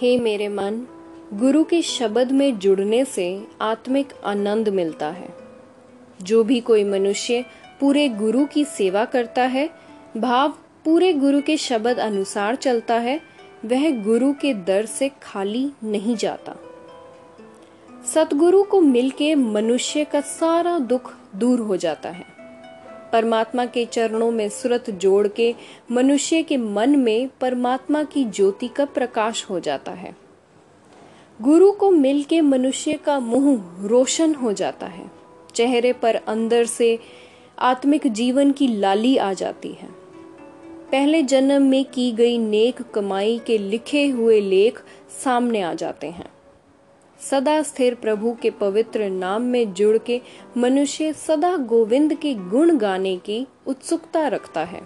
हे मेरे मन, गुरु के शब्द में जुड़ने से आत्मिक आनंद मिलता है। जो भी कोई मनुष्य पूरे गुरु की सेवा करता है, भाव पूरे गुरु के शब्द अनुसार चलता है, वह गुरु के दर से खाली नहीं जाता। सतगुरु को मिलके मनुष्य का सारा दुख दूर हो जाता है। परमात्मा के चरणों में सुरत जोड़ के मनुष्य के मन में परमात्मा की ज्योति का प्रकाश हो जाता है। गुरु को मिलके मनुष्य का मुँह रोशन हो जाता है। चेहरे पर अंदर से आत्मिक जीवन की लाली आ जाती है। पहले जन्म में की गई नेक कमाई के लिखे हुए लेख सामने आ जाते हैं। सदा स्थिर प्रभु के पवित्र नाम में जुड़ के मनुष्य सदा गोविंद के गुण गाने की उत्सुकता रखता है।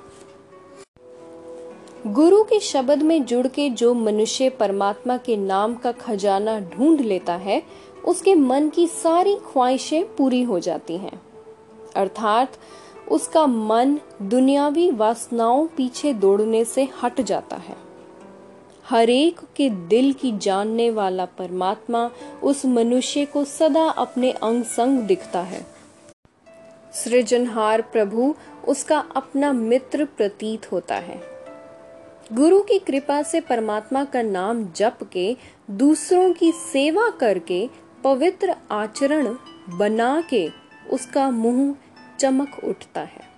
गुरु के शब्द में जुड़ के जो मनुष्य परमात्मा के नाम का खजाना ढूंढ लेता है, उसके मन की सारी ख्वाहिशें पूरी हो जाती हैं। अर्थात, उसका मन दुनियावी वासनाओं पीछे दौड़ने से हट जाता है। हरेक के दिल की जानने वाला परमात्मा उस मनुष्य को सदा अपने अंग संग दिखता है। सृजनहार प्रभु उसका अपना मित्र प्रतीत होता है। गुरु की कृपा से परमात्मा का नाम जप के, दूसरों की सेवा करके, पवित्र आचरण बना के उसका मुँह चमक उठता है।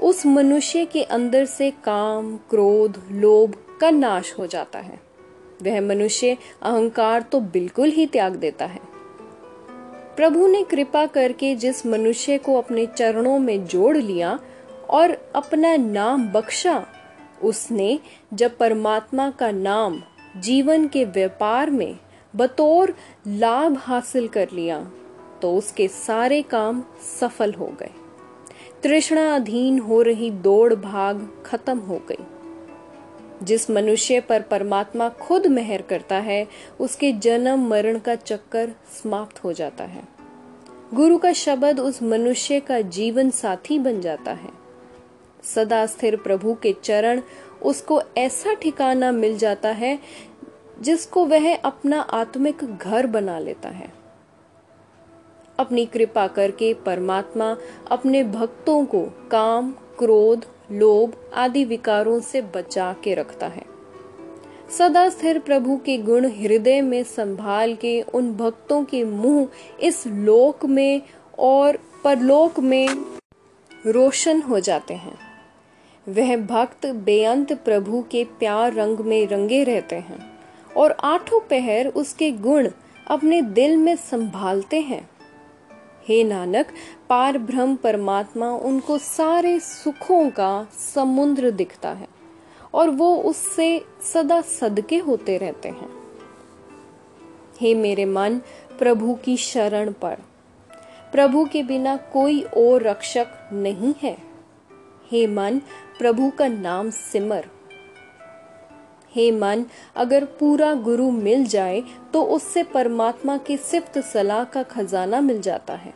उस मनुष्य के अंदर से काम, क्रोध, लोभ का नाश हो जाता है। वह मनुष्य अहंकार तो बिल्कुल ही त्याग देता है। प्रभु ने कृपा करके जिस मनुष्य को अपने चरणों में जोड़ लिया और अपना नाम बख्शा, उसने जब परमात्मा का नाम जीवन के व्यापार में बतौर लाभ हासिल कर लिया तो उसके सारे काम सफल हो गए। तृष्णा अधीन हो रही दौड़ भाग खत्म हो गई। जिस मनुष्य पर परमात्मा खुद मेहर करता है, उसके जन्म मरण का चक्कर समाप्त हो जाता है। गुरु का शब्द उस मनुष्य का जीवन साथी बन जाता है। सदा स्थिर प्रभु के चरण उसको ऐसा ठिकाना मिल जाता है जिसको वह अपना आत्मिक घर बना लेता है। अपनी कृपा करके परमात्मा अपने भक्तों को काम, क्रोध, लोभ आदि विकारों से बचा के रखता है। सदा स्थिर प्रभु के गुण हृदय में संभाल के उन भक्तों के मुँह इस लोक में और परलोक में रोशन हो जाते हैं। वह भक्त बेअंत प्रभु के प्यार रंग में रंगे रहते हैं और आठों पहर उसके गुण अपने दिल में संभालते हैं। हे नानक, पार ब्रह्म परमात्मा उनको सारे सुखों का समुद्र दिखता है और वो उससे सदा सदके होते रहते हैं। हे मेरे मन, प्रभु की शरण पर प्रभु के बिना कोई और रक्षक नहीं है। हे मन, प्रभु का नाम सिमर। हे मन, अगर पूरा गुरु मिल जाए तो उससे परमात्मा की सिफ्त सलाह का खजाना मिल जाता है।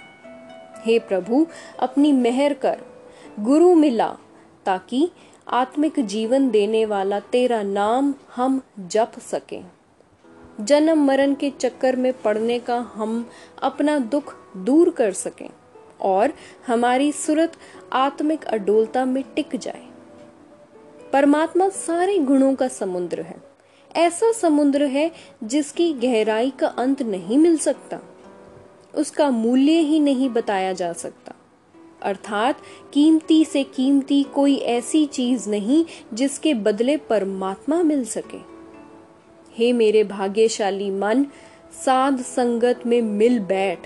हे प्रभु, अपनी मेहर कर। गुरु मिला, ताकि आत्मिक जीवन देने वाला तेरा नाम हम जप सकें। जन्म मरण के चक्कर में पड़ने का हम अपना दुख दूर कर सकें, और हमारी सूरत आत्मिक अडोलता में टिक जाए। परमात्मा सारे गुणों का समुद्र है। ऐसा समुद्र है जिसकी गहराई का अंत नहीं मिल सकता। उसका मूल्य ही नहीं बताया जा सकता। अर्थात कीमती से कीमती कोई ऐसी चीज़ नहीं जिसके बदले परमात्मा मिल सके। हे मेरे भाग्यशाली मन, साध संगत में मिल बैठ।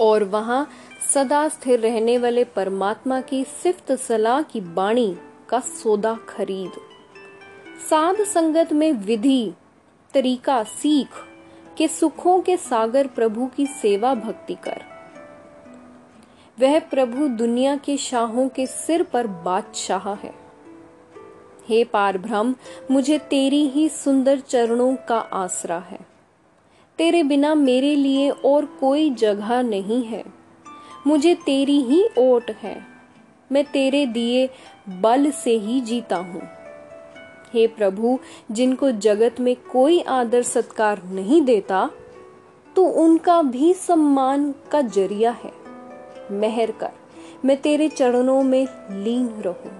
और वहाँ सदा स्थिर रहने वाले परमात्मा की सिफ्त सलाह की बाणी का सौदा खरीद। साध संगत में विधि, तरीका सीख के सुखों के सागर प्रभु की सेवा भक्ति कर। वह प्रभु दुनिया के शाहों के सिर पर बादशाह है। हे पार ब्रह्म मुझे तेरी ही सुंदर चरणों का आसरा है। तेरे बिना मेरे लिए और कोई जगह नहीं है। मुझे तेरी ही ओट है। मैं तेरे दिए बल से ही जीता हूँ। हे प्रभु, जिनको जगत में कोई आदर सत्कार नहीं देता तो उनका भी सम्मान का ज़रिया है। मेहर कर, मैं तेरे चरणों में लीन रहूँ।